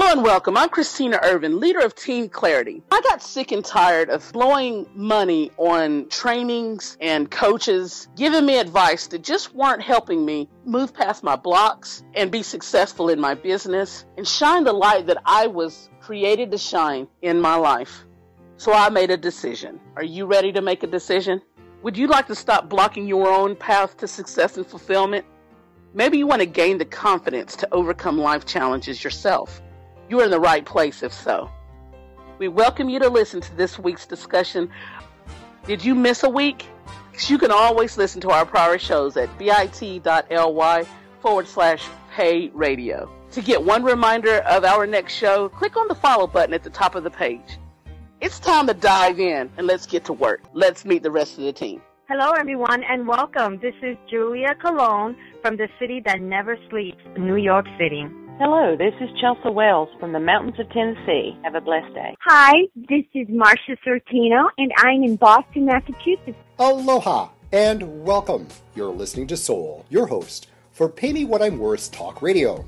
Hello and welcome. I'm Christina Ervin, leader of Team Clarity. I got sick and tired of blowing money on trainings and coaches giving me advice that just weren't helping me move past my blocks and be successful in my business and shine the light that I was created to shine in my life. So I made a decision. Are you ready to make a decision? Would you like to stop blocking your own path to success and fulfillment? Maybe you want to gain the confidence to overcome life challenges yourself. You're in the right place if so. We welcome you to listen to this week's discussion. Did you miss a week? You can always listen to our prior shows at bit.ly forward slash pay radio. To get one reminder of our next show, click on the follow button at the top of the page. It's time to dive in and let's get to work. Let's meet the rest of the team. Hello, everyone, and welcome. This is Julia Colon from the city that never sleeps, New York City. Hello, this is Chelsea Wells from the mountains of Tennessee. Have a blessed day. Hi, this is Marcia Sortino, and I'm in Boston, Massachusetts. Aloha, and welcome. You're listening to Soul, your host for Pay Me What I'm Worth Talk Radio.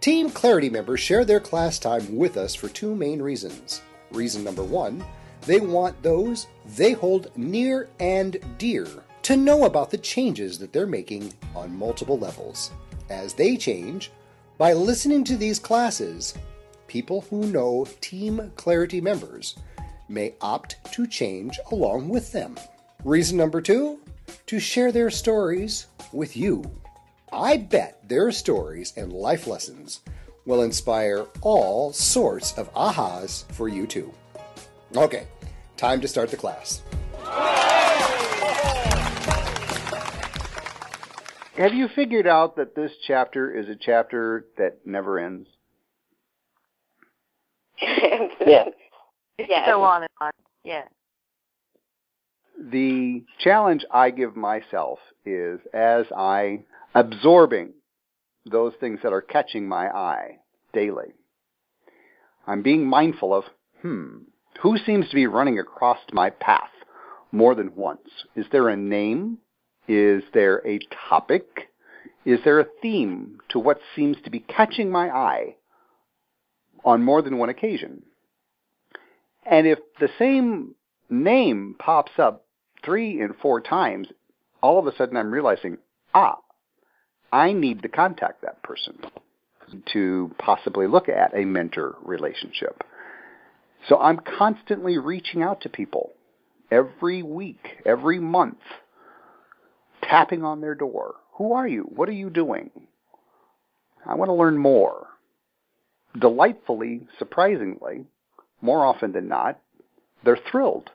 Team Clarity members share their class time with us for two main reasons. Reason number one, they want those they hold near and dear to know about the changes that they're making on multiple levels. As they change, by listening to these classes, people who know Team Clarity members may opt to change along with them. Reason number two to share their stories with you. I bet their stories and life lessons will inspire all sorts of ahas for you too. Okay, time to start the class. Have you figured out that this chapter is a chapter that never ends? yeah. Yeah. Go on and on. Yeah. The challenge I give myself is as I absorbing those things that are catching my eye daily. I'm being mindful of, hmm, who seems to be running across my path more than once? Is there a name? Is there a topic? Is there a theme to what seems to be catching my eye on more than one occasion? And if the same name pops up three and four times, all of a sudden I'm realizing, ah, I need to contact that person to possibly look at a mentor relationship. So I'm constantly reaching out to people every week, every month, tapping on their door. Who are you? What are you doing? I want to learn more. Delightfully, surprisingly, more often than not, they're thrilled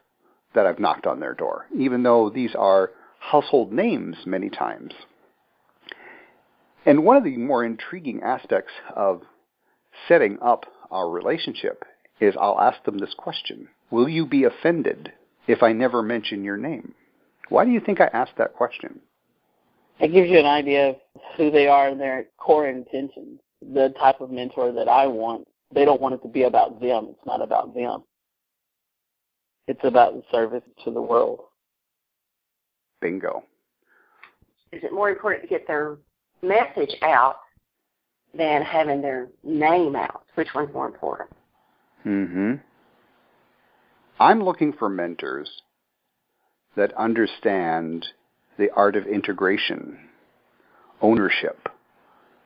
that I've knocked on their door, even though these are household names many times. And one of the more intriguing aspects of setting up our relationship is I'll ask them this question Will you be offended if I never mention your name? Why do you think I asked that question? It gives you an idea of who they are and their core intentions. The type of mentor that I want, they don't want it to be about them. It's not about them. It's about the service to the world. Bingo. Is it more important to get their message out than having their name out? Which one's more important? Mm-hmm. I'm looking for mentors that understand the art of integration, ownership,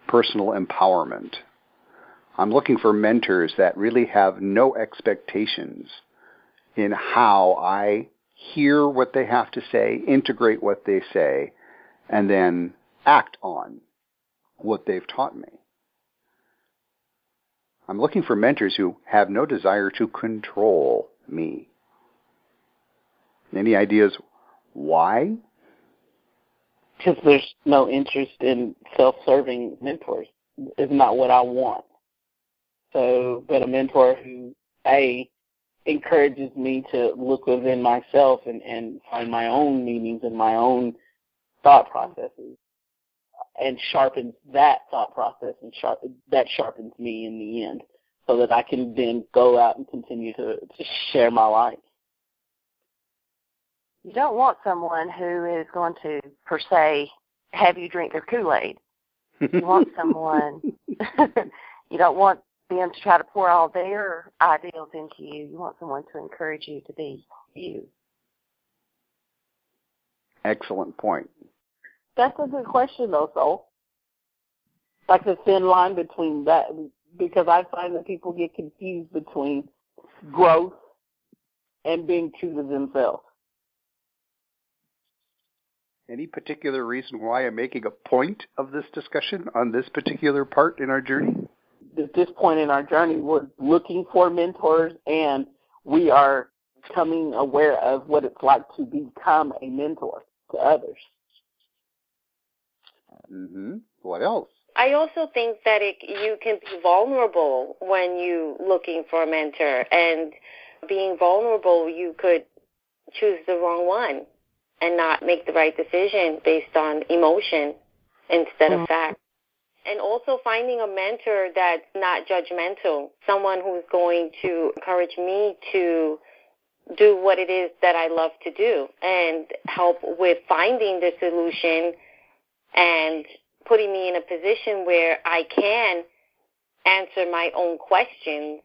personal empowerment. I'm looking for mentors that really have no expectations in how I hear what they have to say, integrate what they say, and then act on what they've taught me. I'm looking for mentors who have no desire to control me. Any ideas why? Because there's no interest in self-serving mentors. It's not what I want. So, but a mentor who, A, encourages me to look within myself and, and find my own meanings and my own thought processes and sharpens that thought process and sharp, that sharpens me in the end so that I can then go out and continue to, to share my light. You don't want someone who is going to, per se, have you drink their Kool-Aid. You want someone, you don't want them to try to pour all their ideals into you. You want someone to encourage you to be you. Excellent point. That's a good question, though, Soul. Like the thin line between that, because I find that people get confused between growth and being true to themselves. Any particular reason why I'm making a point of this discussion on this particular part in our journey? At this point in our journey, we're looking for mentors and we are becoming aware of what it's like to become a mentor to others. Mm-hmm. What else? I also think that it, you can be vulnerable when you looking for a mentor, and being vulnerable, you could choose the wrong one and not make the right decision based on emotion instead Mm-hmm. of fact. And also finding a mentor that's not judgmental, someone who's going to encourage me to do what it is that I love to do and help with finding the solution and putting me in a position where I can answer my own questions.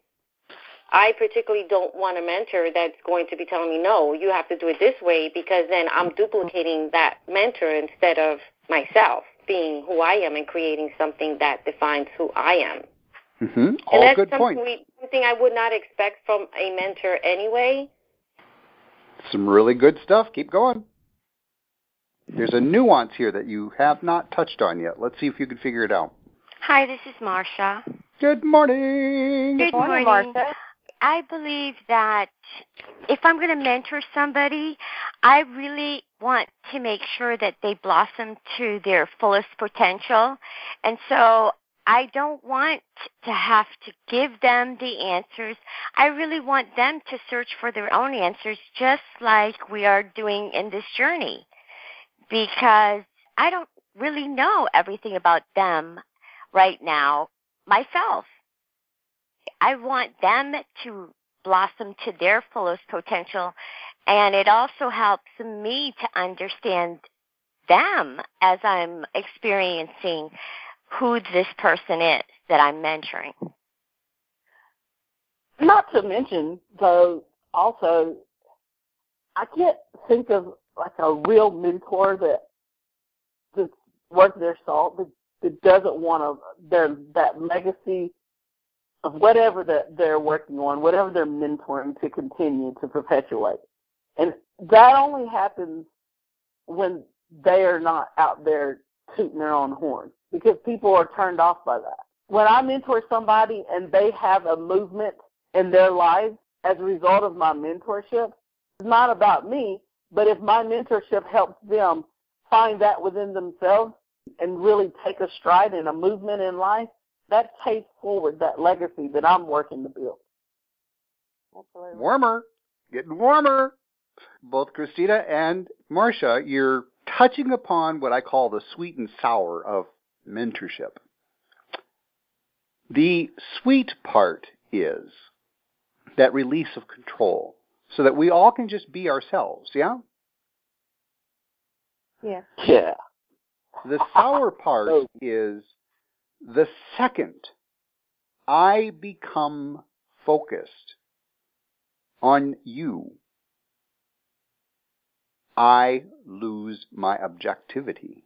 I particularly don't want a mentor that's going to be telling me, no, you have to do it this way because then I'm duplicating that mentor instead of myself being who I am and creating something that defines who I am. Mm-hmm. and All that's good something, points. we, something I would not expect from a mentor anyway. Some really good stuff. Keep going. There's a nuance here that you have not touched on yet. Let's see if you can figure it out. Hi, this is Marcia. Good morning. Good morning, morning. I believe that if I'm going to mentor somebody, I really want to make sure that they blossom to their fullest potential. And so I don't want to have to give them the answers. I really want them to search for their own answers, just like we are doing in this journey. Because I don't really know everything about them right now myself. I want them to blossom to their fullest potential, and it also helps me to understand them as I'm experiencing who this person is that I'm mentoring. Not to mention, though, also, I can't think of like a real mentor that that's worth their salt, that, that doesn't want to their that legacy of whatever that they're working on, whatever they're mentoring to continue to perpetuate. And that only happens when they are not out there tooting their own horn because people are turned off by that. When I mentor somebody and they have a movement in their lives as a result of my mentorship, it's not about me, but if my mentorship helps them find that within themselves and really take a stride in a movement in life, that pays forward that legacy that I'm working to build. Absolutely. Warmer. Getting warmer. Both Christina and Marcia, you're touching upon what I call the sweet and sour of mentorship. The sweet part is that release of control so that we all can just be ourselves, yeah? Yeah. Yeah. The sour part Oh. is the second I become focused on you, I lose my objectivity.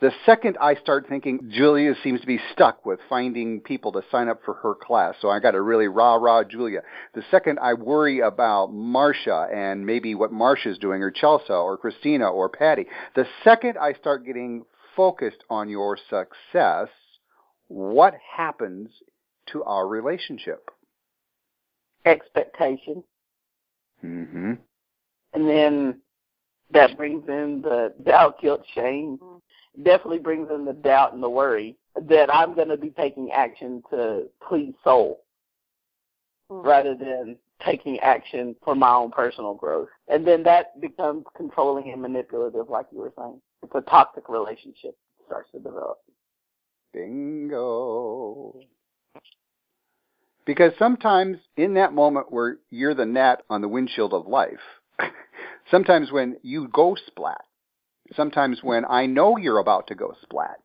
The second I start thinking, Julia seems to be stuck with finding people to sign up for her class, so I got to really rah rah Julia. The second I worry about Marcia and maybe what Marcia's doing, or Chelsea, or Christina, or Patty, the second I start getting focused on your success, what happens to our relationship? Expectation. Mm-hmm. And then that brings in the doubt, guilt, shame. Definitely brings in the doubt and the worry that I'm going to be taking action to please soul rather than taking action for my own personal growth. And then that becomes controlling and manipulative, like you were saying. It's a toxic relationship that starts to develop. Bingo. Because sometimes in that moment where you're the gnat on the windshield of life, sometimes when you go splat, sometimes when I know you're about to go splat,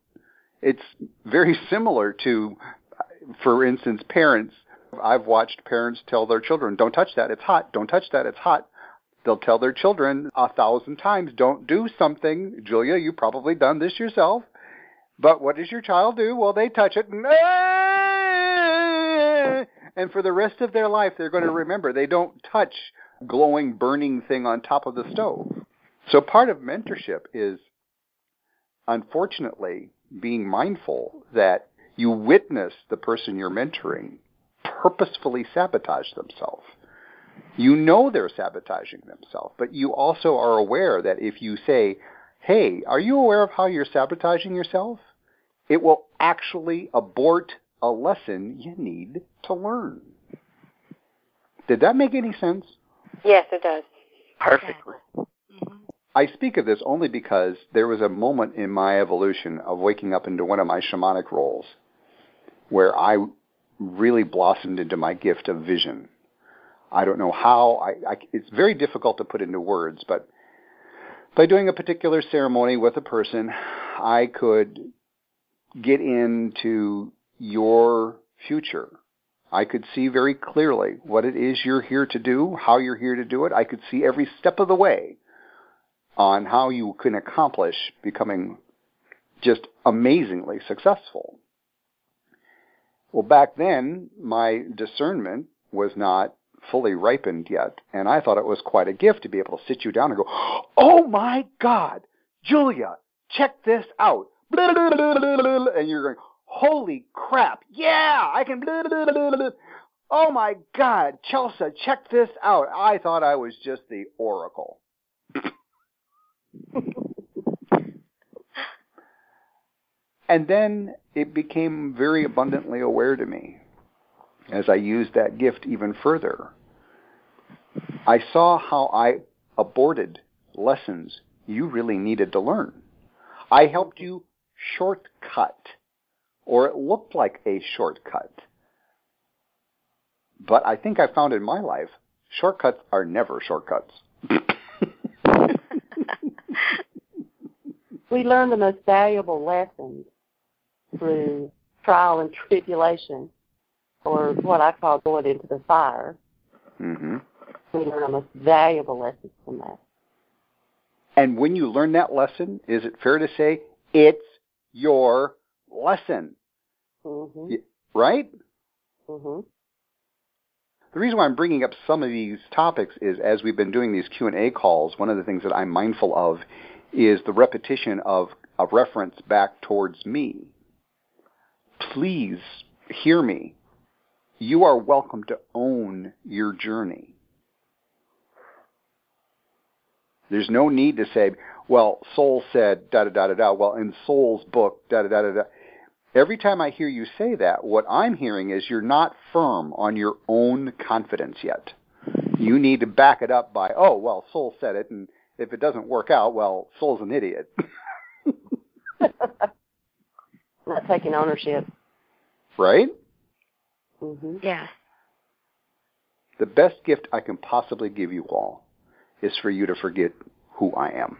it's very similar to for instance, parents, I've watched parents tell their children, don't touch that, it's hot, don't touch that, it's hot. They'll tell their children a thousand times, don't do something. Julia, you've probably done this yourself. But what does your child do? Well, they touch it. And, ah! and for the rest of their life, they're going to remember they don't touch glowing, burning thing on top of the stove. So part of mentorship is, unfortunately, being mindful that you witness the person you're mentoring purposefully sabotage themselves. You know they're sabotaging themselves, but you also are aware that if you say, hey, are you aware of how you're sabotaging yourself? It will actually abort a lesson you need to learn. Did that make any sense? Yes, it does. Perfectly. Mm-hmm. I speak of this only because there was a moment in my evolution of waking up into one of my shamanic roles where I really blossomed into my gift of vision. I don't know how. I, I, it's very difficult to put into words, but by doing a particular ceremony with a person, I could get into your future. I could see very clearly what it is you're here to do, how you're here to do it. I could see every step of the way on how you can accomplish becoming just amazingly successful. Well, back then, my discernment was not fully ripened yet, and I thought it was quite a gift to be able to sit you down and go, Oh my God, Julia, check this out. And you're going, Holy crap, yeah, I can. Oh my God, Chelsea, check this out. I thought I was just the oracle. and then it became very abundantly aware to me as I used that gift even further. I saw how I aborted lessons you really needed to learn. I helped you shortcut, or it looked like a shortcut. But I think I found in my life, shortcuts are never shortcuts. we learn the most valuable lessons through trial and tribulation, or what I call going into the fire. Mm-hmm. We learn the most valuable lessons from that. And when you learn that lesson, is it fair to say it's your lesson? Mm-hmm. Right? Mm-hmm. The reason why I'm bringing up some of these topics is as we've been doing these Q&A calls, one of the things that I'm mindful of is the repetition of a reference back towards me. Please hear me. You are welcome to own your journey. There's no need to say, well, Soul said da da da da da. Well, in Soul's book, da da da da da. Every time I hear you say that, what I'm hearing is you're not firm on your own confidence yet. You need to back it up by, oh, well, Soul said it, and if it doesn't work out, well, Soul's an idiot. Not taking ownership. Right? Mm-hmm. Yes. The best gift I can possibly give you all is for you to forget who I am.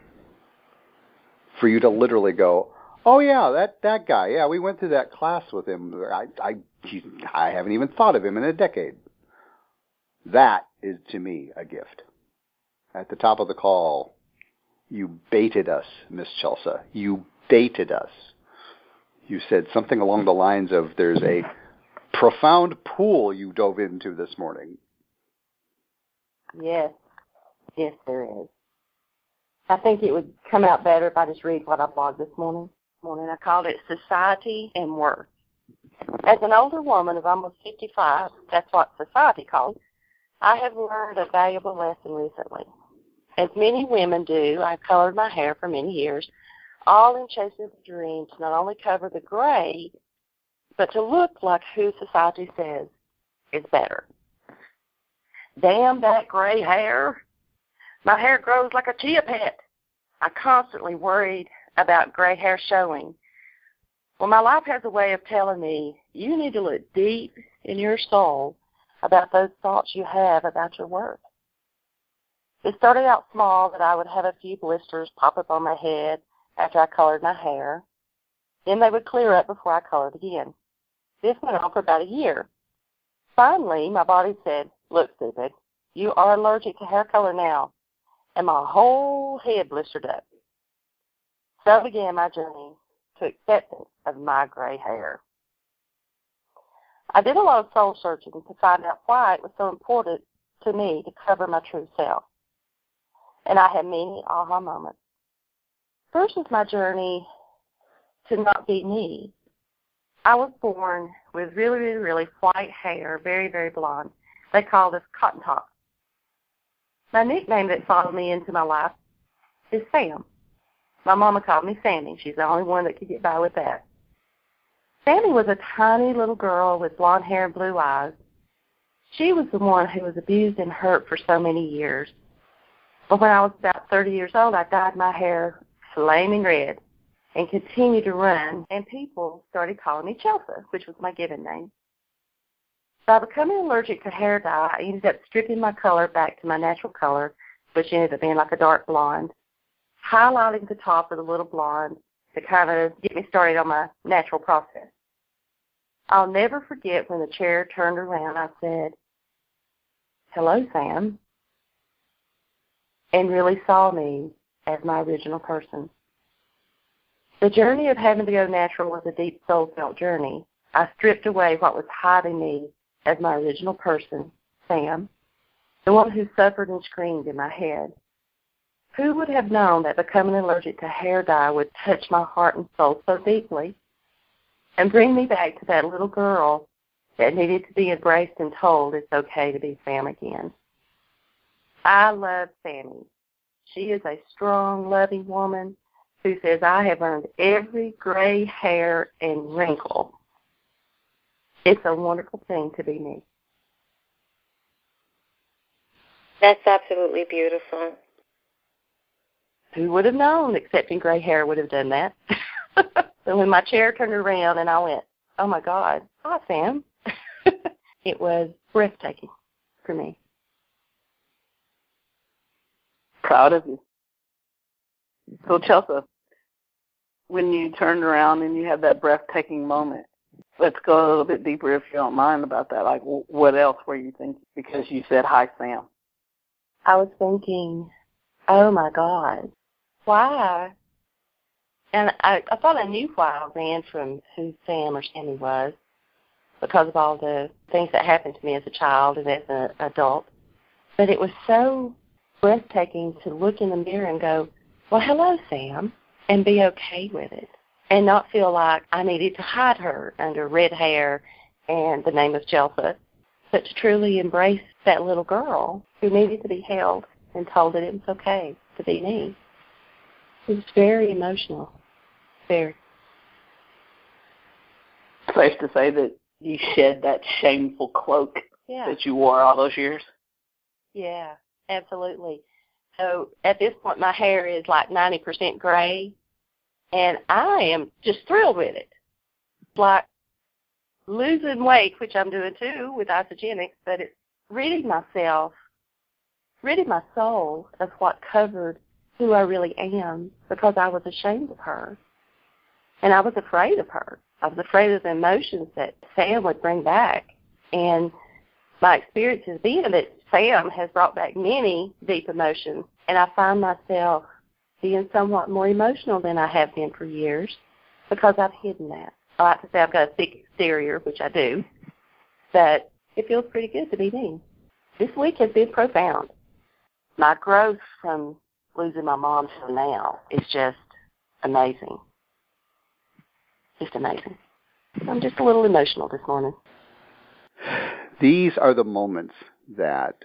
For you to literally go, oh yeah, that that guy, yeah, we went through that class with him. I I he, I haven't even thought of him in a decade. That is to me a gift. At the top of the call, you baited us, Miss Chelsea. You baited us. You said something along the lines of there's a profound pool you dove into this morning. Yes. Yes, there is. I think it would come out better if I just read what I blogged this morning. Morning, I called it Society and Worth. As an older woman of almost 55, that's what society calls, I have learned a valuable lesson recently. As many women do, I've colored my hair for many years, all in chasing the dream to not only cover the gray, but to look like who society says is better. Damn that gray hair. My hair grows like a chia pet. I constantly worried about gray hair showing. Well, my life has a way of telling me you need to look deep in your soul about those thoughts you have about your worth. It started out small that I would have a few blisters pop up on my head after I colored my hair. Then they would clear up before I colored again. This went on for about a year. Finally, my body said, Look, stupid, you are allergic to hair color now. And my whole head blistered up. So began my journey to acceptance of my gray hair. I did a lot of soul searching to find out why it was so important to me to cover my true self. And I had many aha moments. First was my journey to not be me. I was born with really, really, really white hair, very, very blonde. They called us cotton top. My nickname that followed me into my life is Sam. My mama called me Sammy. She's the only one that could get by with that. Sammy was a tiny little girl with blonde hair and blue eyes. She was the one who was abused and hurt for so many years. But when I was about 30 years old, I dyed my hair flaming red and continued to run, and people started calling me Chelsea, which was my given name. By becoming allergic to hair dye, I ended up stripping my color back to my natural color, which ended up being like a dark blonde, highlighting the top with a little blonde to kind of get me started on my natural process. I'll never forget when the chair turned around, I said, Hello, Sam, and really saw me as my original person. The journey of having to go natural was a deep soul felt journey. I stripped away what was hiding me as my original person, Sam, the one who suffered and screamed in my head. Who would have known that becoming allergic to hair dye would touch my heart and soul so deeply and bring me back to that little girl that needed to be embraced and told it's okay to be Sam again. I love Sammy. She is a strong, loving woman who says, I have earned every gray hair and wrinkle. It's a wonderful thing to be me. That's absolutely beautiful. Who would have known accepting gray hair would have done that? so when my chair turned around and I went, oh my God, hi Sam, it was breathtaking for me. Proud of you. So Chelsea, when you turned around and you had that breathtaking moment, let's go a little bit deeper if you don't mind about that. Like, what else were you thinking? Because you said, hi, Sam. I was thinking, oh my God, why? And I, I thought I knew why I ran from who Sam or Sammy was because of all the things that happened to me as a child and as an adult. But it was so breathtaking to look in the mirror and go, well, hello, Sam, and be okay with it and not feel like I needed to hide her under red hair and the name of Chelsea, but to truly embrace that little girl who needed to be held and told that it was okay to be me. It was very emotional. Very. Safe to say that you shed that shameful cloak yeah. that you wore all those years? Yeah, absolutely. So at this point, my hair is like 90% gray, and I am just thrilled with it. Like losing weight, which I'm doing too with Isagenix, but it's ridding myself, ridding my soul of what covered who I really am because I was ashamed of her. And I was afraid of her. I was afraid of the emotions that Sam would bring back. And my experience has been that Sam has brought back many deep emotions, and I find myself being somewhat more emotional than I have been for years because I've hidden that. I like to say I've got a thick exterior, which I do, but it feels pretty good to be me. This week has been profound. My growth from losing my mom to now is just amazing. Just amazing. I'm just a little emotional this morning. These are the moments that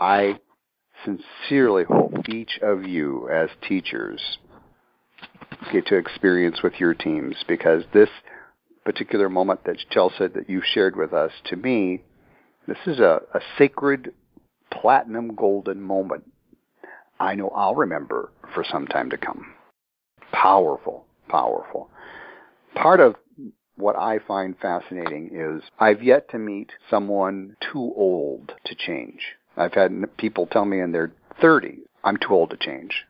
I sincerely hope each of you as teachers get to experience with your teams because this particular moment that Chelsea that you shared with us, to me, this is a, a sacred platinum golden moment I know I'll remember for some time to come. Powerful, powerful. Part of what I find fascinating is I've yet to meet someone too old to change. I've had people tell me in their 30s, I'm too old to change.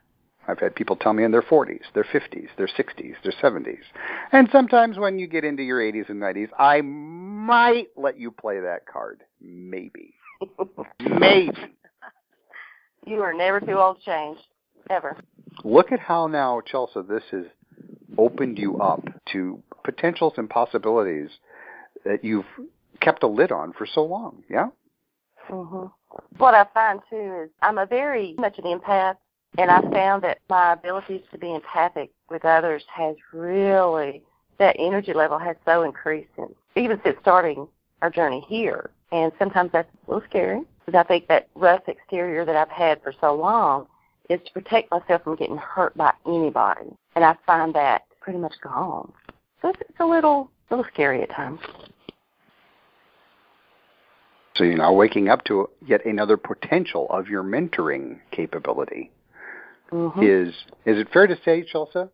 I've had people tell me in their 40s, their 50s, their 60s, their 70s. And sometimes when you get into your 80s and 90s, I might let you play that card. Maybe. Maybe. You are never too old to change, ever. Look at how now, Chelsea, this has opened you up to potentials and possibilities that you've kept a lid on for so long. Yeah? hmm What I find too is I'm a very much an empath, and I found that my abilities to be empathic with others has really that energy level has so increased since even since starting our journey here. And sometimes that's a little scary because I think that rough exterior that I've had for so long is to protect myself from getting hurt by anybody, and I find that pretty much gone. So it's, it's a little, a little scary at times. So you're now waking up to yet another potential of your mentoring capability. Mm-hmm. Is is it fair to say, Chelsea,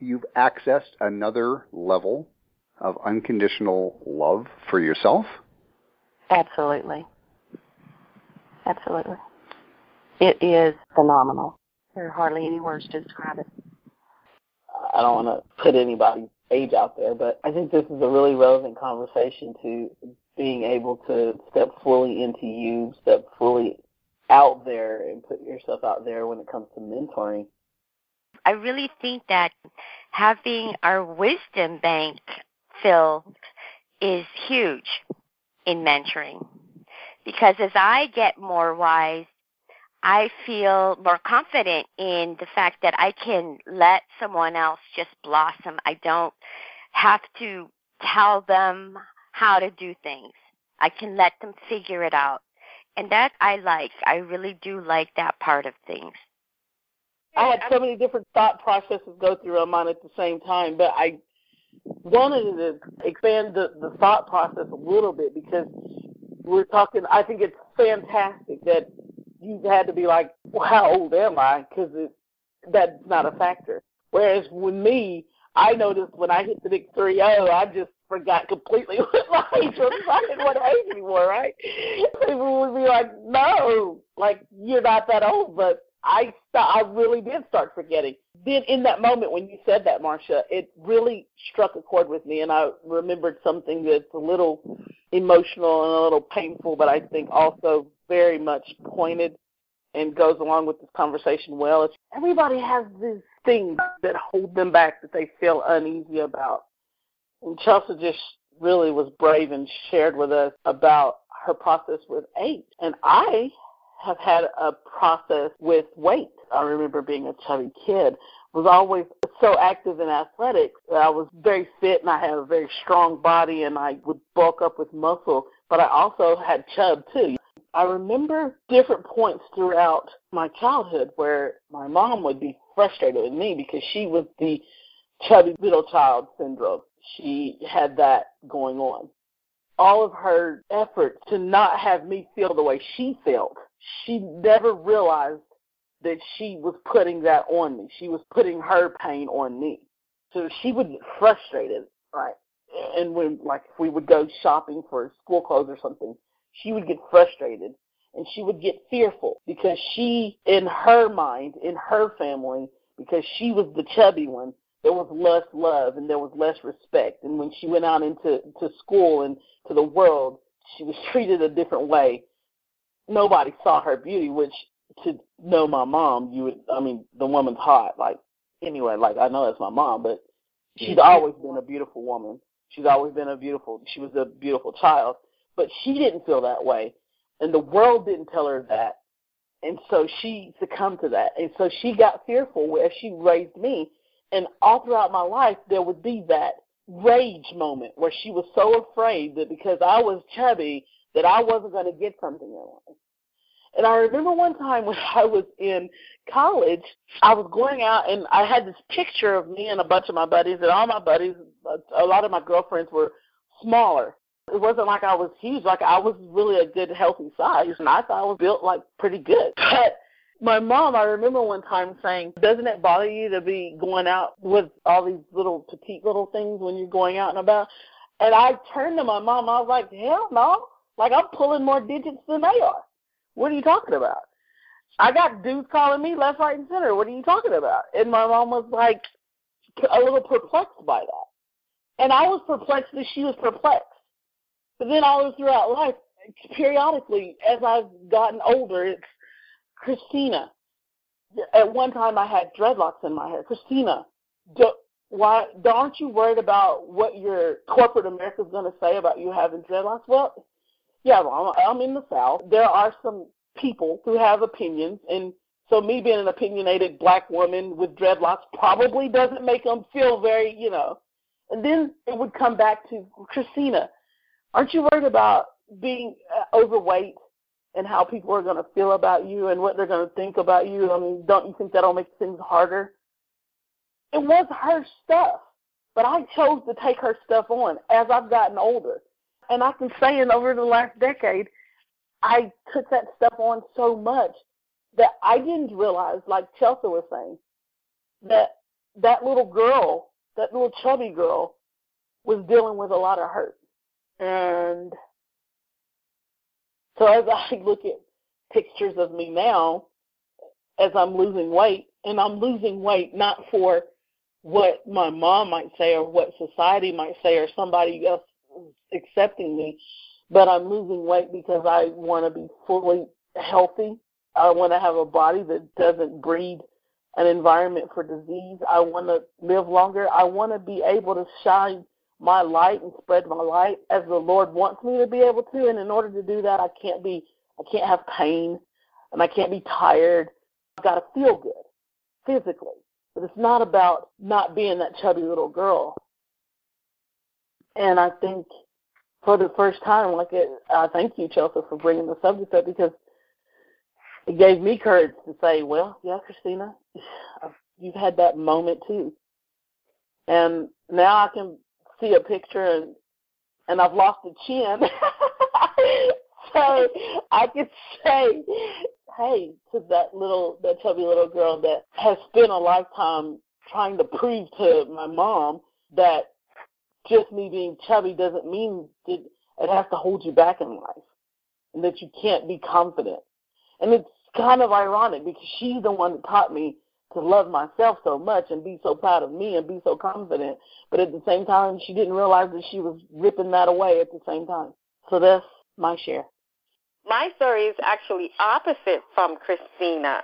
you've accessed another level of unconditional love for yourself? Absolutely. Absolutely. It is phenomenal. There are hardly any words to describe it. I don't want to put anybody's age out there, but I think this is a really relevant conversation to being able to step fully into you, step fully out there and put yourself out there when it comes to mentoring. I really think that having our wisdom bank filled is huge in mentoring because as I get more wise, I feel more confident in the fact that I can let someone else just blossom. I don't have to tell them how to do things. I can let them figure it out. And that I like. I really do like that part of things. I had so many different thought processes go through my mind at the same time, but I wanted to expand the, the thought process a little bit because we're talking. I think it's fantastic that you had to be like, well, how old am I? Because that's not a factor. Whereas with me, I noticed when I hit the big three zero, I just forgot completely what my age was. I didn't want age anymore, right? People would be like, no, like you're not that old, but I st- I really did start forgetting. Then in that moment when you said that, Marcia, it really struck a chord with me, and I remembered something that's a little emotional and a little painful, but I think also very much pointed and goes along with this conversation well. It's everybody has these things that hold them back that they feel uneasy about. And Chelsea just really was brave and shared with us about her process with eight. And I have had a process with weight. I remember being a chubby kid, was always so active in athletics I was very fit and I had a very strong body and I would bulk up with muscle, but I also had chub too. I remember different points throughout my childhood where my mom would be frustrated with me because she was the chubby little child syndrome. She had that going on. All of her effort to not have me feel the way she felt, she never realized that she was putting that on me. She was putting her pain on me. So she would get frustrated, right? And when, like, if we would go shopping for school clothes or something, she would get frustrated and she would get fearful because she, in her mind, in her family, because she was the chubby one, there was less love and there was less respect. And when she went out into to school and to the world, she was treated a different way. Nobody saw her beauty, which to know my mom, you would, I mean, the woman's hot. Like, anyway, like, I know that's my mom, but she's always been a beautiful woman. She's always been a beautiful, she was a beautiful child. But she didn't feel that way. And the world didn't tell her that. And so she succumbed to that. And so she got fearful where she raised me. And all throughout my life, there would be that rage moment where she was so afraid that because I was chubby, that I wasn't going to get something in life. And I remember one time when I was in college, I was going out and I had this picture of me and a bunch of my buddies, and all my buddies, a lot of my girlfriends were smaller. It wasn't like I was huge, like I was really a good, healthy size, and I thought I was built like pretty good. But my mom, I remember one time saying, "Doesn't it bother you to be going out with all these little petite little things when you're going out and about?" And I turned to my mom. I was like, "Hell no! Like I'm pulling more digits than they are. What are you talking about?" I got dudes calling me left, right, and center. What are you talking about? And my mom was like a little perplexed by that. And I was perplexed that she was perplexed. But then all throughout life, periodically, as I've gotten older, it's Christina. At one time, I had dreadlocks in my hair. Christina, do, why aren't you worried about what your corporate America is going to say about you having dreadlocks? Well, yeah, I'm, I'm in the South. There are some people who have opinions, and so me being an opinionated black woman with dreadlocks probably doesn't make them feel very, you know. And then it would come back to Christina. Aren't you worried about being uh, overweight and how people are going to feel about you and what they're going to think about you? I mean, don't you think that'll make things harder? It was her stuff, but I chose to take her stuff on as I've gotten older. And I can say, in over the last decade, I took that stuff on so much that I didn't realize, like Chelsea was saying, that that little girl, that little chubby girl, was dealing with a lot of hurt. And so as I look at pictures of me now, as I'm losing weight, and I'm losing weight not for what my mom might say or what society might say or somebody else accepting me, but I'm losing weight because I want to be fully healthy. I want to have a body that doesn't breed an environment for disease. I want to live longer. I want to be able to shine my light and spread my light as the Lord wants me to be able to. And in order to do that, I can't be, I can't have pain and I can't be tired. I've got to feel good physically. But it's not about not being that chubby little girl. And I think for the first time, like it, I thank you, Chelsea, for bringing the subject up because it gave me courage to say, well, yeah, Christina, you've had that moment too. And now I can see a picture and and I've lost a chin. so I can say, hey, to that little that chubby little girl that has spent a lifetime trying to prove to my mom that just me being chubby doesn't mean that it has to hold you back in life and that you can't be confident. And it's kind of ironic because she's the one that taught me to love myself so much and be so proud of me and be so confident. But at the same time, she didn't realize that she was ripping that away at the same time. So that's my share. My story is actually opposite from Christina.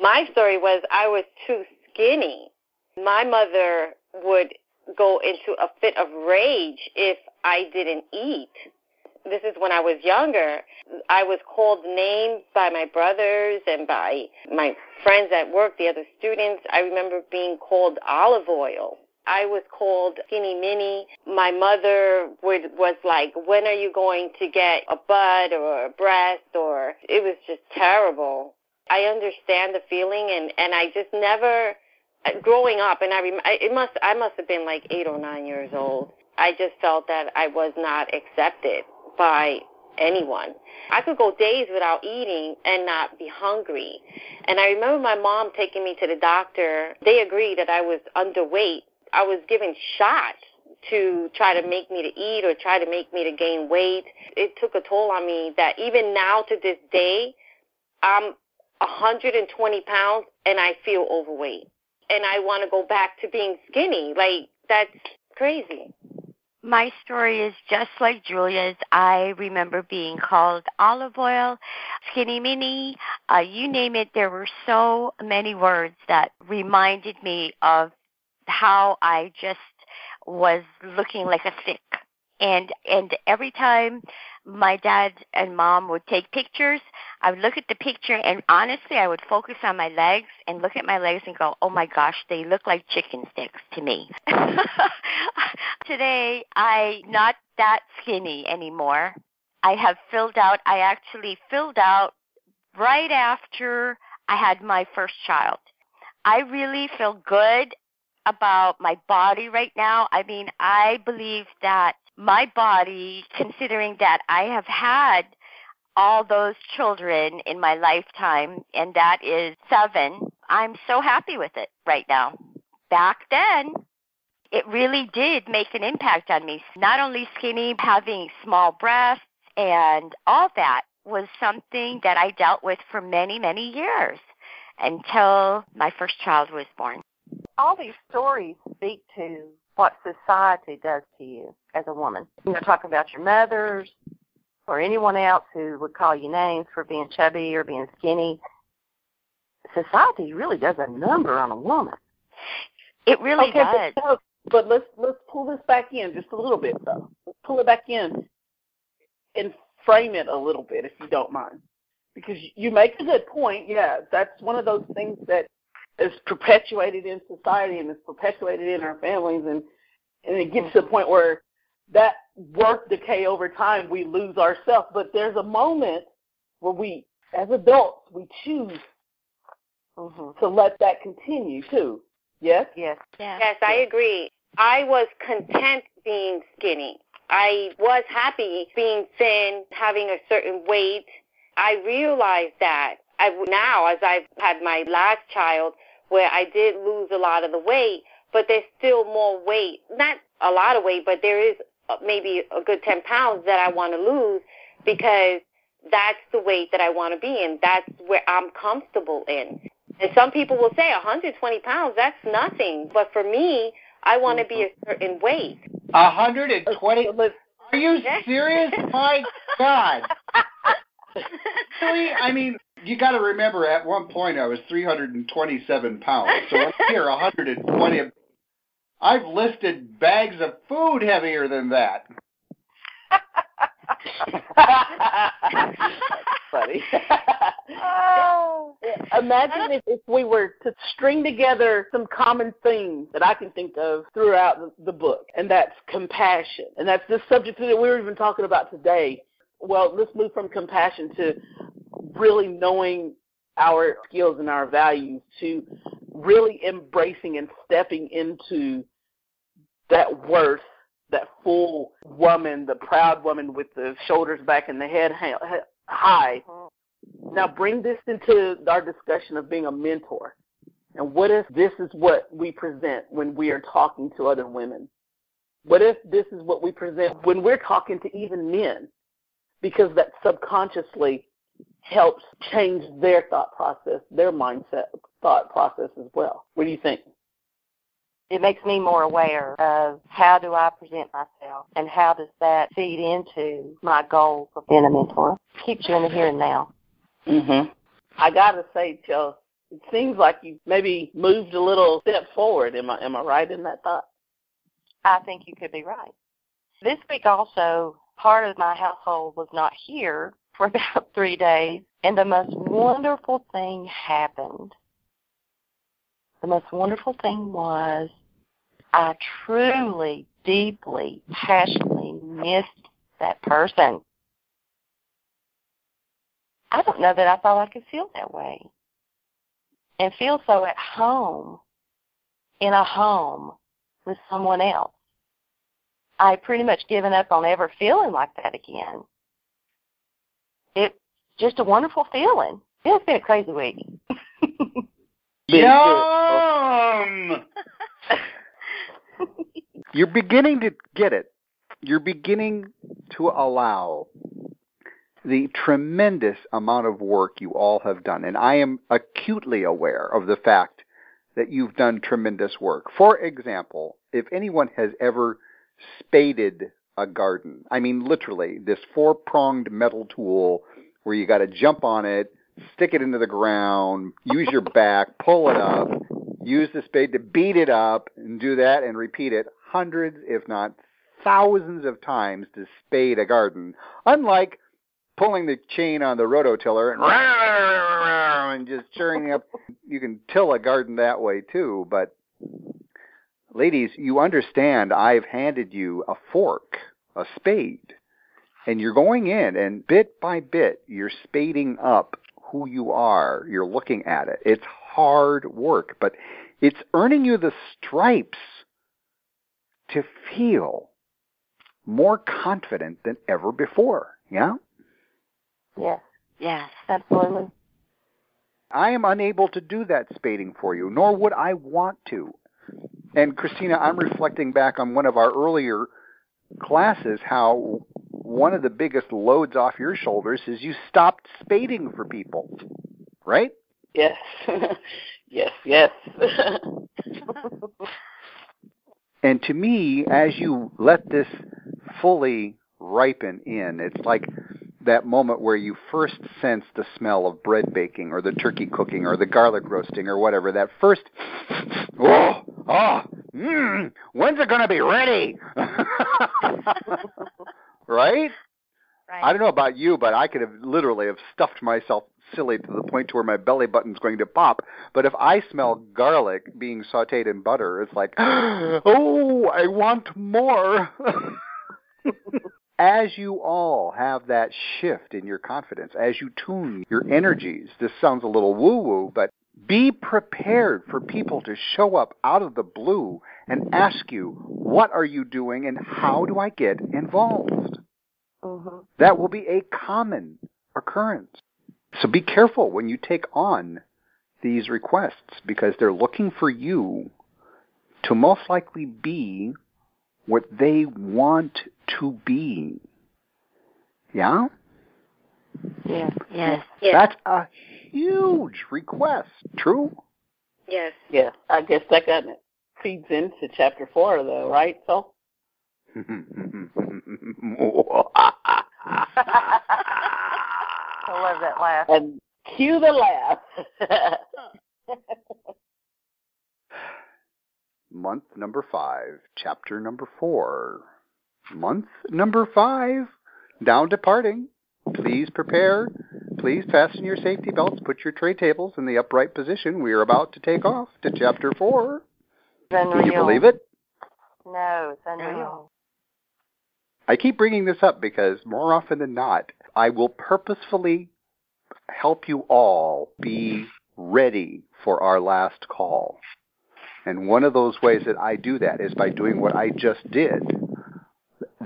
My story was I was too skinny. My mother would go into a fit of rage if I didn't eat. This is when I was younger. I was called names by my brothers and by my friends at work, the other students. I remember being called olive oil. I was called skinny mini. My mother would was like, "When are you going to get a butt or a breast?" Or it was just terrible. I understand the feeling, and and I just never Uh, growing up, and I rem- it must I must have been like eight or nine years old. I just felt that I was not accepted by anyone. I could go days without eating and not be hungry. And I remember my mom taking me to the doctor. They agreed that I was underweight. I was given shots to try to make me to eat or try to make me to gain weight. It took a toll on me that even now to this day, I'm 120 pounds and I feel overweight. And I want to go back to being skinny. Like, that's crazy. My story is just like Julia's. I remember being called olive oil, skinny mini, uh, you name it. There were so many words that reminded me of how I just was looking like a stick. And and every time my dad and mom would take pictures, I would look at the picture and honestly I would focus on my legs and look at my legs and go, "Oh my gosh, they look like chicken sticks to me." Today, I not that skinny anymore. I have filled out I actually filled out right after I had my first child. I really feel good about my body right now. I mean, I believe that my body, considering that I have had all those children in my lifetime, and that is seven, I'm so happy with it right now. Back then, it really did make an impact on me. Not only skinny, having small breasts, and all that was something that I dealt with for many, many years until my first child was born. All these stories speak to what society does to you as a woman. You know, talking about your mothers or anyone else who would call you names for being chubby or being skinny. Society really does a number on a woman. It really okay, does. But, but let's let's pull this back in just a little bit though. Let's pull it back in and frame it a little bit if you don't mind. Because you make a good point, yeah, that's one of those things that is perpetuated in society and is perpetuated in our families and and it gets to the point where that work decay over time we lose ourselves. But there's a moment where we as adults we choose Mm-hmm. to let that continue too. Yes? Yes. Yeah. Yes, I agree. I was content being skinny. I was happy being thin, having a certain weight. I realized that I now, as I've had my last child, where I did lose a lot of the weight, but there's still more weight. Not a lot of weight, but there is uh, maybe a good 10 pounds that I want to lose because that's the weight that I want to be in. That's where I'm comfortable in. And some people will say 120 pounds, that's nothing. But for me, I want to be a certain weight. 120. Let's Are you serious? My God. Really? I mean, you got to remember at one point I was 327 pounds. So I'm here 120. I've listed bags of food heavier than that. That's funny. Oh. Imagine if, if we were to string together some common themes that I can think of throughout the, the book, and that's compassion. And that's this subject that we were even talking about today. Well, let's move from compassion to really knowing our skills and our values to really embracing and stepping into that worth, that full woman, the proud woman with the shoulders back and the head high. Uh-huh. Now bring this into our discussion of being a mentor. And what if this is what we present when we are talking to other women? What if this is what we present when we're talking to even men? Because that subconsciously helps change their thought process, their mindset thought process as well. What do you think? It makes me more aware of how do I present myself and how does that feed into my goals of being a mentor. Keeps you in the here and now. Mhm. I gotta say, Joe, it seems like you maybe moved a little step forward. Am I am I right in that thought? I think you could be right. This week also, part of my household was not here for about three days, and the most wonderful thing happened. The most wonderful thing was I truly, deeply, passionately missed that person. I don't know that I thought I could feel that way and feel so at home in a home with someone else. I pretty much given up on ever feeling like that again. It's just a wonderful feeling. It's been a crazy week. Yum! You're beginning to get it. You're beginning to allow the tremendous amount of work you all have done. And I am acutely aware of the fact that you've done tremendous work. For example, if anyone has ever spaded a garden, I mean literally this four pronged metal tool where you got to jump on it, stick it into the ground, use your back, pull it up, use the spade to beat it up, and do that and repeat it hundreds, if not thousands of times to spade a garden. Unlike pulling the chain on the rototiller and, and just churning up, you can till a garden that way too. But ladies, you understand I've handed you a fork, a spade, and you're going in and bit by bit you're spading up who you are. You're looking at it. It's hard work, but it's earning you the stripes to feel more confident than ever before. Yeah? Yes, Yes. absolutely. I am unable to do that spading for you, nor would I want to. And Christina, I'm reflecting back on one of our earlier classes how one of the biggest loads off your shoulders is you stopped spading for people, right? Yes. yes, yes. and to me, as you let this fully ripen in, it's like that moment where you first sense the smell of bread baking or the turkey cooking or the garlic roasting or whatever. That first, oh, oh, mm, when's it going to be ready? right? Right. I don't know about you, but I could have literally have stuffed myself silly to the point to where my belly button's going to pop. But if I smell garlic being sautéed in butter, it's like, oh, I want more. as you all have that shift in your confidence, as you tune your energies, this sounds a little woo woo, but be prepared for people to show up out of the blue and ask you, what are you doing and how do I get involved? Mm-hmm. That will be a common occurrence. So be careful when you take on these requests because they're looking for you to most likely be what they want to be. Yeah? Yeah. Yes. Yes. That's a huge request. True? Yes. Yeah. I guess that kind of feeds into chapter four, though, right? So. I love that laugh. And cue the laugh. Month number five, chapter number four. Month number five, now departing. Please prepare. Please fasten your safety belts. Put your tray tables in the upright position. We are about to take off to chapter four. Can you believe it? No, it's unreal. I keep bringing this up because more often than not, I will purposefully help you all be ready for our last call. And one of those ways that I do that is by doing what I just did.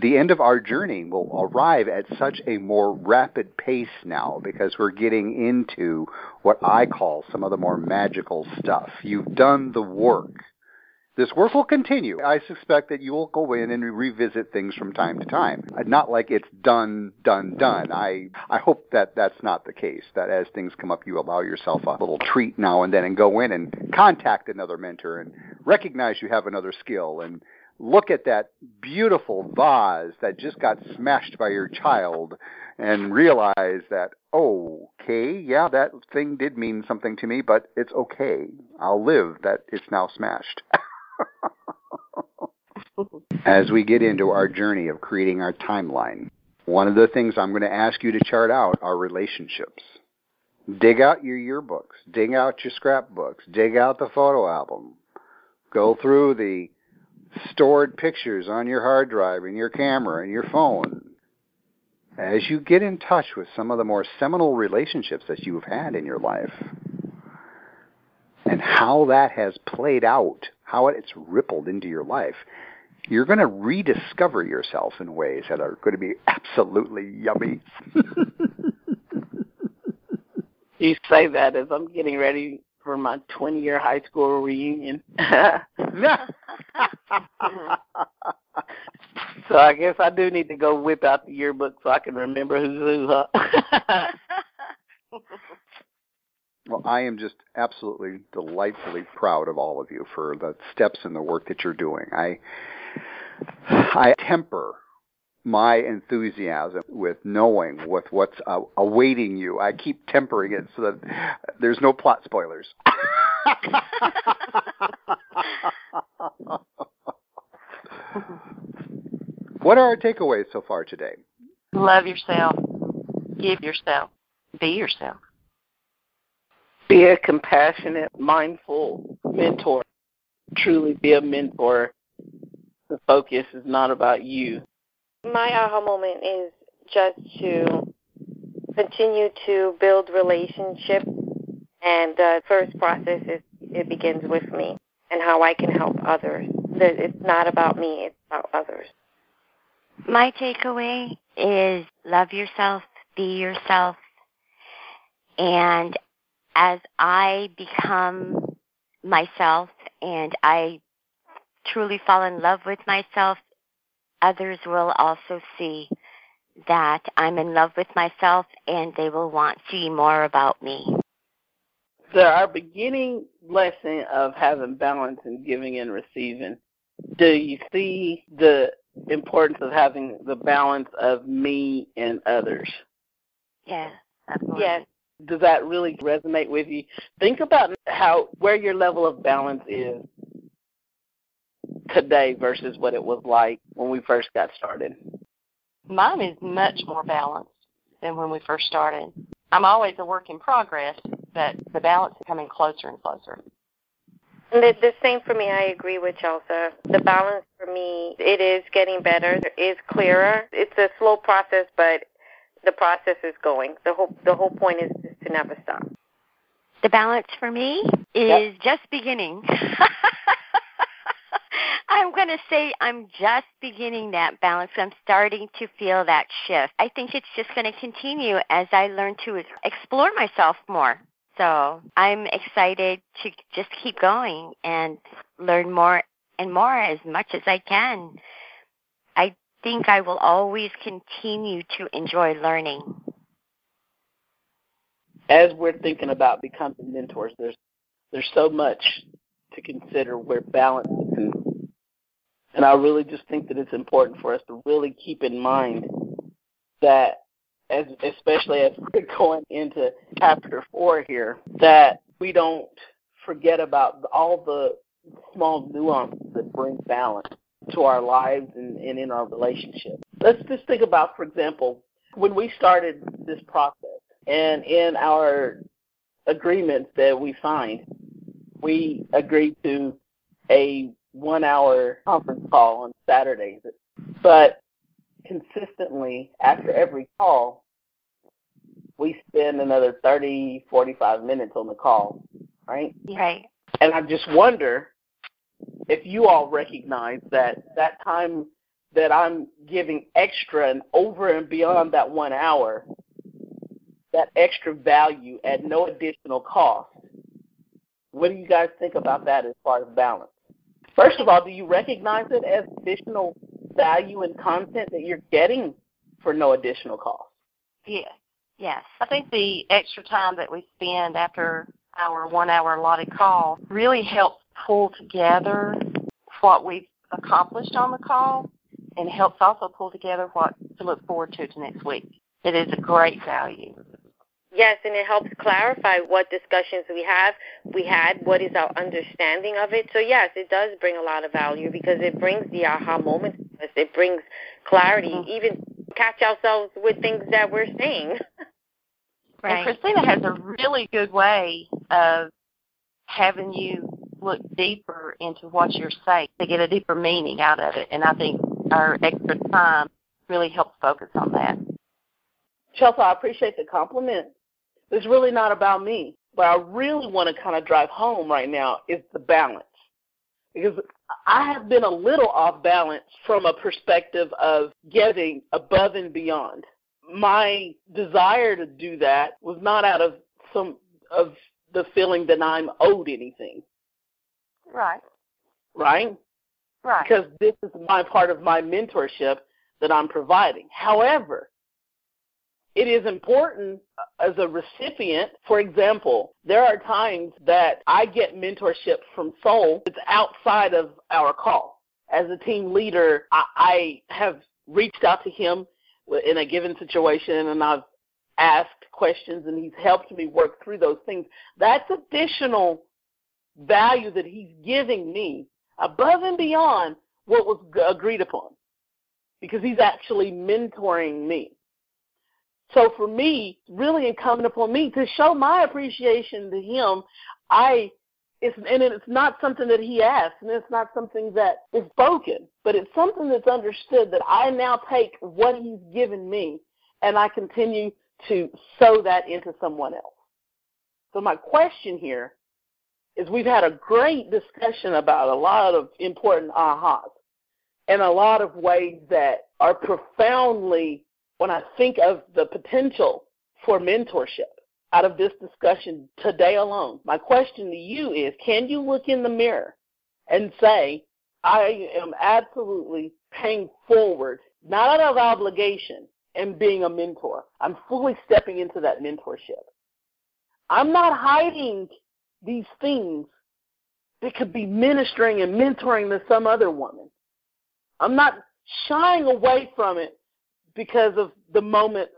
The end of our journey will arrive at such a more rapid pace now because we're getting into what I call some of the more magical stuff. You've done the work. This work will continue. I suspect that you will go in and revisit things from time to time. Not like it's done, done, done. I, I hope that that's not the case, that as things come up, you allow yourself a little treat now and then and go in and contact another mentor and recognize you have another skill and look at that beautiful vase that just got smashed by your child and realize that, oh, okay, yeah, that thing did mean something to me, but it's okay. I'll live that it's now smashed. As we get into our journey of creating our timeline, one of the things I'm going to ask you to chart out are relationships. Dig out your yearbooks, dig out your scrapbooks, dig out the photo album, go through the stored pictures on your hard drive and your camera and your phone. As you get in touch with some of the more seminal relationships that you've had in your life and how that has played out, how it's rippled into your life, you're going to rediscover yourself in ways that are going to be absolutely yummy. you say that as I'm getting ready for my 20 year high school reunion. so I guess I do need to go whip out the yearbook so I can remember who's who, huh? Well, I am just absolutely delightfully proud of all of you for the steps and the work that you're doing. I I temper my enthusiasm with knowing with what's uh, awaiting you. I keep tempering it so that there's no plot spoilers. what are our takeaways so far today? Love yourself. Give yourself. Be yourself. Be a compassionate, mindful mentor. Truly be a mentor. The focus is not about you. My aha moment is just to continue to build relationships, and the first process is it begins with me and how I can help others. It's not about me; it's about others. My takeaway is love yourself, be yourself, and as I become myself and I truly fall in love with myself, others will also see that I'm in love with myself and they will want to see more about me. So our beginning lesson of having balance in giving and receiving, do you see the importance of having the balance of me and others? Yes, absolutely. Yes. Does that really resonate with you? Think about how where your level of balance is today versus what it was like when we first got started. Mine is much more balanced than when we first started. I'm always a work in progress, but the balance is coming closer and closer. The, the same for me. I agree with Chelsea. The balance for me, it is getting better. It is clearer. It's a slow process, but the process is going. The whole the whole point is just to never stop. The balance for me is yep. just beginning. I'm going to say I'm just beginning that balance. I'm starting to feel that shift. I think it's just going to continue as I learn to explore myself more. So I'm excited to just keep going and learn more and more as much as I can. I think I will always continue to enjoy learning. As we're thinking about becoming mentors, there's there's so much to consider where balance is and I really just think that it's important for us to really keep in mind that as especially as we're going into chapter four here, that we don't forget about all the small nuances that bring balance to our lives and, and in our relationship. Let's just think about, for example, when we started this process and in our agreements that we signed, we agreed to a one hour conference call on Saturdays. But consistently, after every call, we spend another 30, 45 minutes on the call, right? Right. And I just wonder if you all recognize that that time that I'm giving extra and over and beyond that one hour, that extra value at no additional cost. What do you guys think about that as far as balance? First of all, do you recognize it as additional value and content that you're getting for no additional cost? Yes. Yes. I think the extra time that we spend after our one hour allotted call really helps pull together what we've accomplished on the call and helps also pull together what to look forward to to next week. It is a great value. Yes, and it helps clarify what discussions we have we had, what is our understanding of it. So yes, it does bring a lot of value because it brings the aha moment. It brings clarity, mm-hmm. even catch ourselves with things that we're saying. Right. And Christina has a really good way of having you look deeper into what you're saying to get a deeper meaning out of it. And I think our extra time really helps focus on that. Chelsea, I appreciate the compliment. It's really not about me. But I really want to kind of drive home right now is the balance. Because I have been a little off balance from a perspective of getting above and beyond. My desire to do that was not out of some of the feeling that I'm owed anything. Right. Right? Right. Because this is my part of my mentorship that I'm providing. However, it is important as a recipient. For example, there are times that I get mentorship from Soul that's outside of our call. As a team leader, I, I have reached out to him in a given situation and I've asked questions and he's helped me work through those things. That's additional value that he's giving me above and beyond what was agreed upon because he's actually mentoring me. So for me, really incumbent upon me to show my appreciation to him, I it's and it's not something that he asked, and it's not something that is spoken, but it's something that's understood that I now take what he's given me and I continue to sow that into someone else. So my question here is we've had a great discussion about a lot of important ahas and a lot of ways that are profoundly when I think of the potential for mentorship out of this discussion today alone, my question to you is can you look in the mirror and say, I am absolutely paying forward, not out of obligation, and being a mentor. I'm fully stepping into that mentorship. I'm not hiding these things that could be ministering and mentoring to some other woman. I'm not shying away from it because of the moment,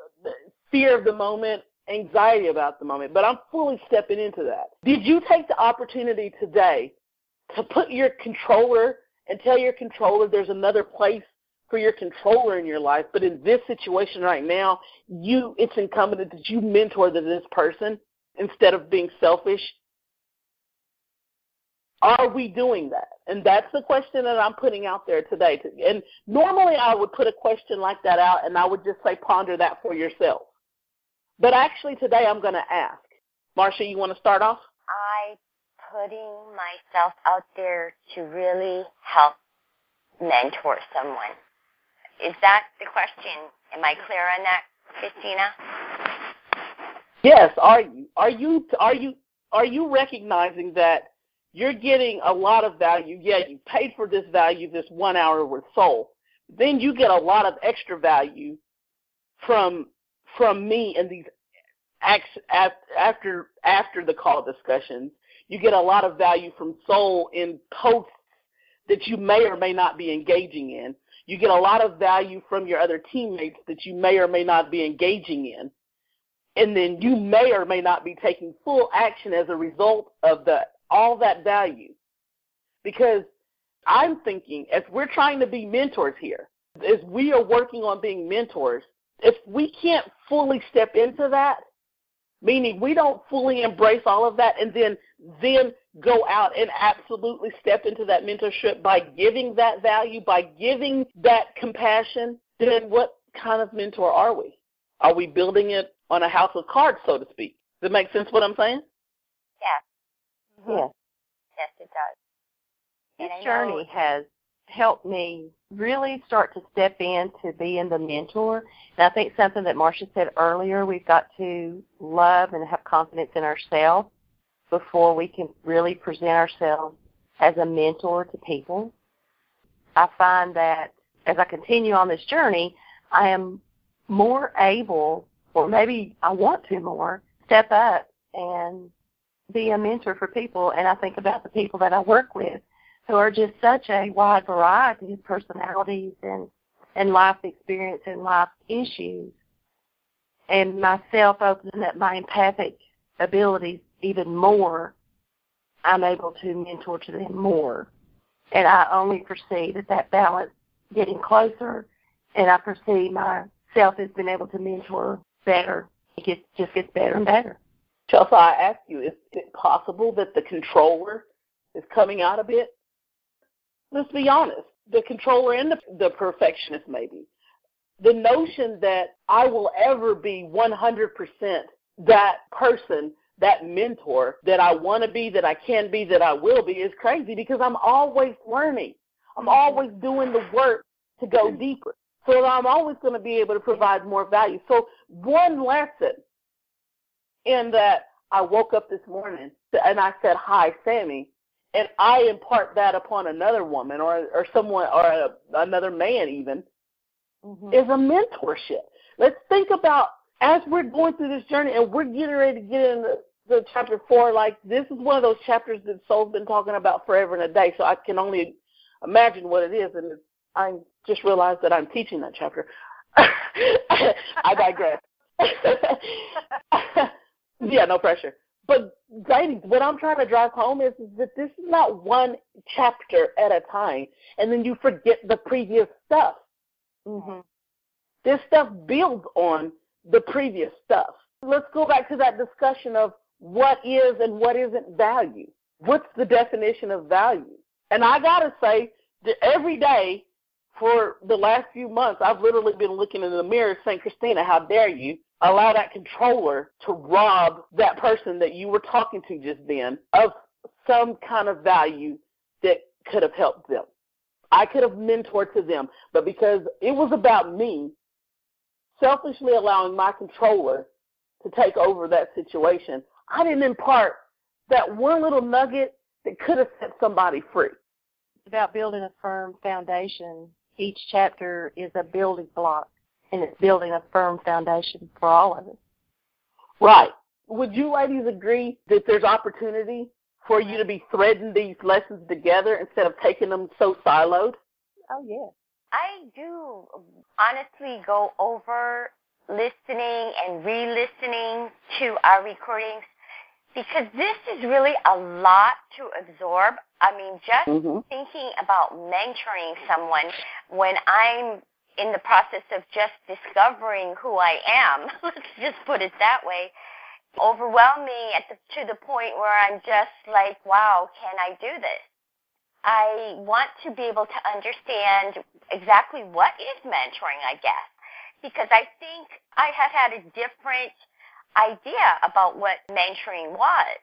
fear of the moment, anxiety about the moment, but I'm fully stepping into that. Did you take the opportunity today to put your controller and tell your controller there's another place for your controller in your life, but in this situation right now, you it's incumbent that you mentor this person instead of being selfish. Are we doing that? And that's the question that I'm putting out there today. And normally I would put a question like that out and I would just say ponder that for yourself. But actually today I'm going to ask. Marcia, you want to start off? I putting myself out there to really help mentor someone. Is that the question? Am I clear on that, Christina? Yes. Are you? Are you? Are you? Are you recognizing that you're getting a lot of value? Yeah, you paid for this value, this one hour with Soul. Then you get a lot of extra value from from me and these acts after after the call discussions you get a lot of value from soul in posts that you may or may not be engaging in. You get a lot of value from your other teammates that you may or may not be engaging in. And then you may or may not be taking full action as a result of the all that value. Because I'm thinking as we're trying to be mentors here, as we are working on being mentors, if we can't fully step into that, meaning we don't fully embrace all of that and then then go out and absolutely step into that mentorship by giving that value, by giving that compassion, then what kind of mentor are we? Are we building it on a house of cards, so to speak? Does it make sense what I'm saying? Yes. Yes, it does. This And journey has helped me really start to step into being the mentor. And I think something that Marcia said earlier, we've got to love and have confidence in ourselves before we can really present ourselves as a mentor to people. I find that as I continue on this journey, I am more able, or maybe I want to more, step up and be a mentor for people. And I think about the people that I work with who are just such a wide variety of personalities and, and life experience and life issues. And myself opening up my empathic abilities even more, I'm able to mentor to them more. And I only foresee that that balance getting closer, and I foresee myself as being able to mentor better. It gets, just gets better and better. Chelsea, I ask you, is it possible that the controller is coming out a bit? Let's be honest. The controller and the, the perfectionist, maybe. The notion that I will ever be 100% that person, that mentor that I want to be, that I can be, that I will be is crazy because I'm always learning. I'm always doing the work to go deeper. So I'm always going to be able to provide more value. So one lesson in that I woke up this morning and I said, "Hi, Sammy," and I impart that upon another woman or or someone or a, another man even Mm-hmm. is a mentorship. Let's think about as we're going through this journey and we're getting ready to get into the chapter four. Like this is one of those chapters that Soul's been talking about forever and a day. So I can only imagine what it is, and I just realized that I'm teaching that chapter. I digress. yeah, no pressure. But what I'm trying to drive home is, is that this is not one chapter at a time, and then you forget the previous stuff. Mm-hmm. This stuff builds on the previous stuff. Let's go back to that discussion of what is and what isn't value. What's the definition of value? And I gotta say that every day for the last few months, I've literally been looking in the mirror saying, Christina, how dare you allow that controller to rob that person that you were talking to just then of some kind of value that could have helped them. I could have mentored to them, but because it was about me, selfishly allowing my controller to take over that situation, I didn't impart that one little nugget that could have set somebody free. It's about building a firm foundation. Each chapter is a building block. And it's building a firm foundation for all of us. Right. Would you ladies agree that there's opportunity for you to be threading these lessons together instead of taking them so siloed? Oh, yeah. I do honestly go over listening and re-listening to our recordings because this is really a lot to absorb. I mean, just mm-hmm. thinking about mentoring someone when I'm in the process of just discovering who I am, let's just put it that way, overwhelm me at the, to the point where I'm just like, wow, can I do this? I want to be able to understand exactly what is mentoring, I guess, because I think I have had a different idea about what mentoring was.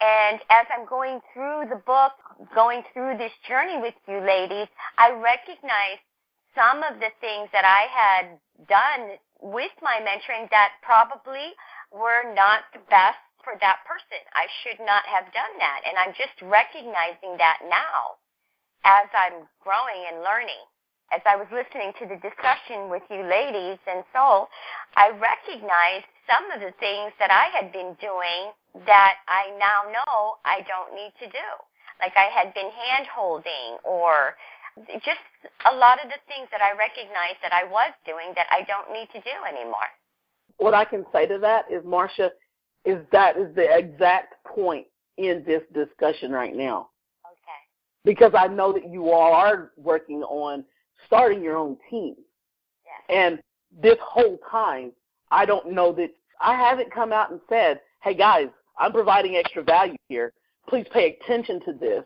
And as I'm going through the book, going through this journey with you ladies, I recognize some of the things that I had done with my mentoring that probably were not the best for that person. I should not have done that. And I'm just recognizing that now as I'm growing and learning. As I was listening to the discussion with you ladies and so I recognized some of the things that I had been doing that I now know I don't need to do. Like I had been hand holding or just a lot of the things that I recognized that I was doing that I don't need to do anymore what I can say to that is, Marcia, is that is the exact point in this discussion right now. Okay. Because I know that you all are working on starting your own team. Yes. And this whole time, I don't know that I haven't come out and said, hey guys, I'm providing extra value here. Please pay attention to this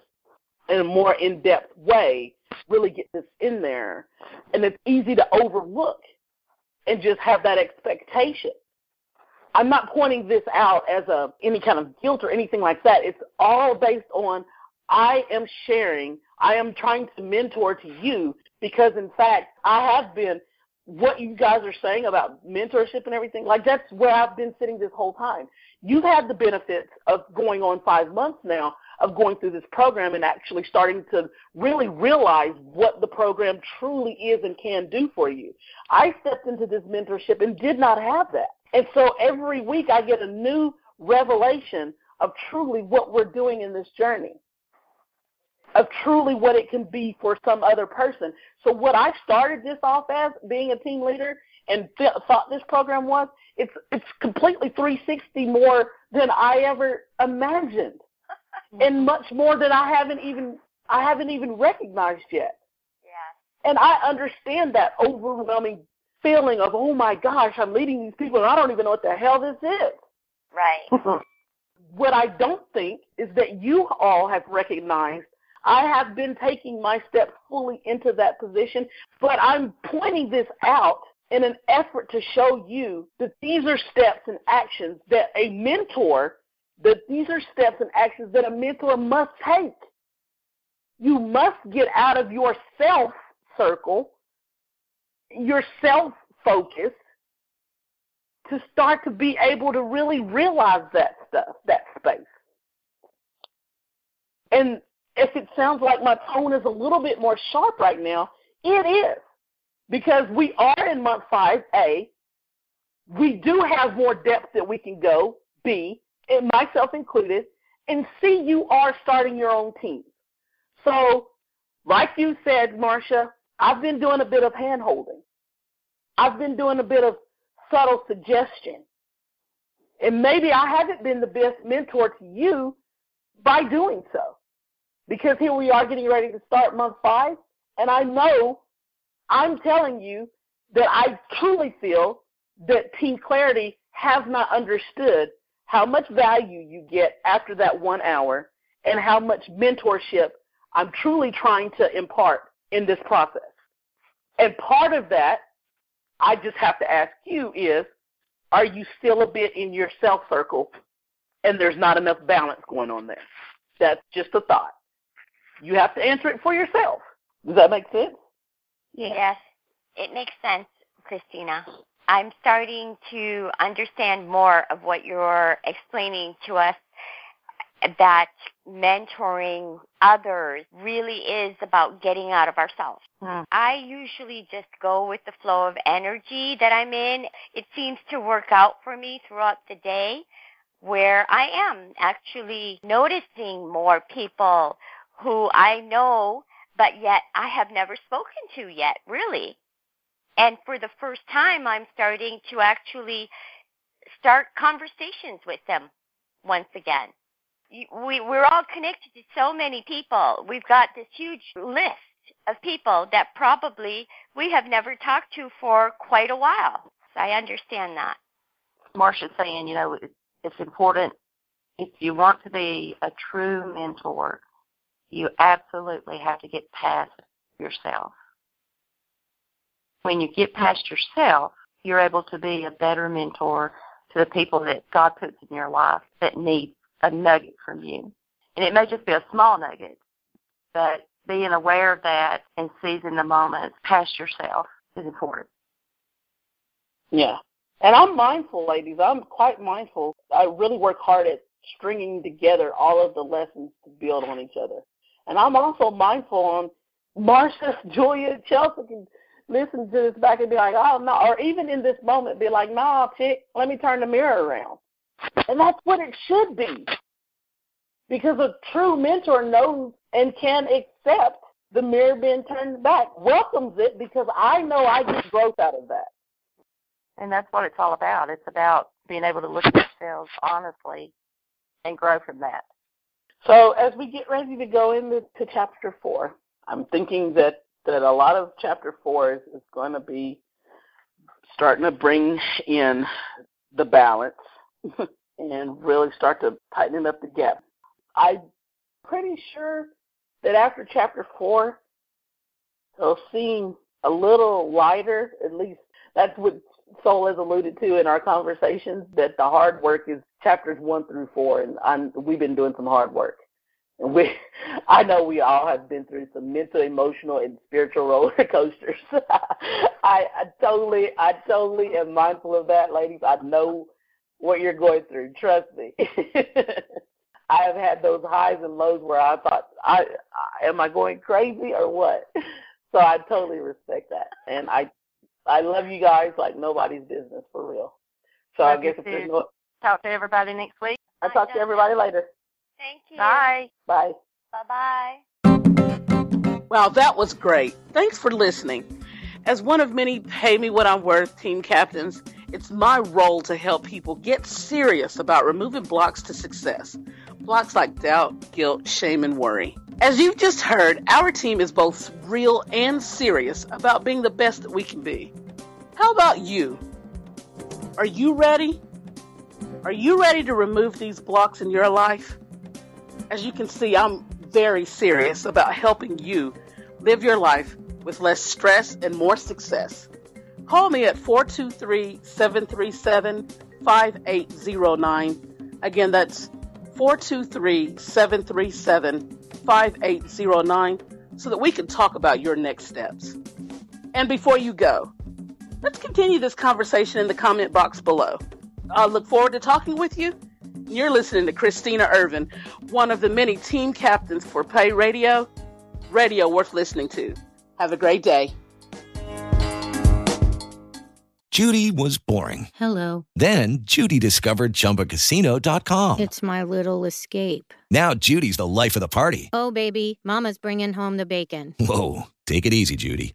in a more in-depth way. Really get this in there. And it's easy to overlook and just have that expectation. I'm not pointing this out as a any kind of guilt or anything like that. It's all based on I am sharing, I am trying to mentor to you because in fact I have been what you guys are saying about mentorship and everything, like that's where I've been sitting this whole time. You've had the benefits of going on five months now of going through this program and actually starting to really realize what the program truly is and can do for you. I stepped into this mentorship and did not have that. And so every week I get a new revelation of truly what we're doing in this journey, of truly what it can be for some other person. So what I started this off as, being a team leader, and th- thought this program was, it's it's completely 360 more than I ever imagined Mm-hmm. and much more that I haven't even I haven't even recognized yet. Yeah. And I understand that overwhelming feeling of oh my gosh, I'm leading these people and I don't even know what the hell this is. Right. what I don't think is that you all have recognized I have been taking my steps fully into that position, but I'm pointing this out in an effort to show you that these are steps and actions that a mentor that these are steps and actions that a mentor must take. You must get out of your self circle, your self focus, to start to be able to really realize that stuff, that space. And if it sounds like my tone is a little bit more sharp right now, it is. Because we are in month five, A. We do have more depth that we can go, B and myself included, and see you are starting your own team. So, like you said, Marcia, I've been doing a bit of hand holding. I've been doing a bit of subtle suggestion. And maybe I haven't been the best mentor to you by doing so. Because here we are getting ready to start month five, and I know I'm telling you that I truly feel that Team Clarity has not understood how much value you get after that one hour and how much mentorship I'm truly trying to impart in this process. And part of that, I just have to ask you is, are you still a bit in your self circle and there's not enough balance going on there? That's just a thought. You have to answer it for yourself. Does that make sense? Yes, it makes sense, Christina. I'm starting to understand more of what you're explaining to us. that mentoring others really is about getting out of ourselves. Hmm. I usually just go with the flow of energy that I'm in. It seems to work out for me throughout the day where I am actually noticing more people who I know but yet I have never spoken to yet, really. And for the first time, I'm starting to actually start conversations with them once again. We, we're all connected to so many people. We've got this huge list of people that probably we have never talked to for quite a while. So I understand that. Marsha's saying, you know, it's important if you want to be a true mentor, you absolutely have to get past yourself. When you get past yourself, you're able to be a better mentor to the people that God puts in your life that need a nugget from you. And it may just be a small nugget, but being aware of that and seizing the moment past yourself is important. Yeah. And I'm mindful, ladies. I'm quite mindful. I really work hard at stringing together all of the lessons to build on each other. And I'm also mindful on Marsha, Julia, Chelsea listen to this back and be like, oh, no. Or even in this moment, be like, no, chick, let me turn the mirror around. And that's what it should be. Because a true mentor knows and can accept the mirror being turned back, welcomes it because I know I get growth out of that. And that's what it's all about. It's about being able to look at ourselves honestly and grow from that. So as we get ready to go into to chapter four, I'm thinking that, that a lot of chapter four is, is going to be starting to bring in the balance and really start to tighten up the gap. I'm pretty sure that after chapter four, it'll seem a little lighter. At least that's what Soul has alluded to in our conversations. That the hard work is chapters one through four, and I'm, we've been doing some hard work. We, I know we all have been through some mental, emotional, and spiritual roller coasters. I, I totally, I totally am mindful of that, ladies. I know what you're going through. Trust me. I have had those highs and lows where I thought, I, I am I going crazy or what? So I totally respect that, and I, I love you guys like nobody's business for real. So Love I guess if there's no, Talk to everybody next week. I'll talk to everybody later. Thank you. Bye. Bye. Bye-bye. Wow, that was great. Thanks for listening. As one of many Pay Me What I'm Worth team captains, it's my role to help people get serious about removing blocks to success. Blocks like doubt, guilt, shame, and worry. As you've just heard, our team is both real and serious about being the best that we can be. How about you? Are you ready? Are you ready to remove these blocks in your life? As you can see, I'm very serious about helping you live your life with less stress and more success. Call me at 423 737 5809. Again, that's 423 737 5809 so that we can talk about your next steps. And before you go, let's continue this conversation in the comment box below. I look forward to talking with you. You're listening to Christina Ervin, one of the many team captains for Pay Radio, radio worth listening to. Have a great day. Judy was boring. Hello. Then Judy discovered ChumbaCasino.com. It's my little escape. Now Judy's the life of the party. Oh, baby, Mama's bringing home the bacon. Whoa, take it easy, Judy.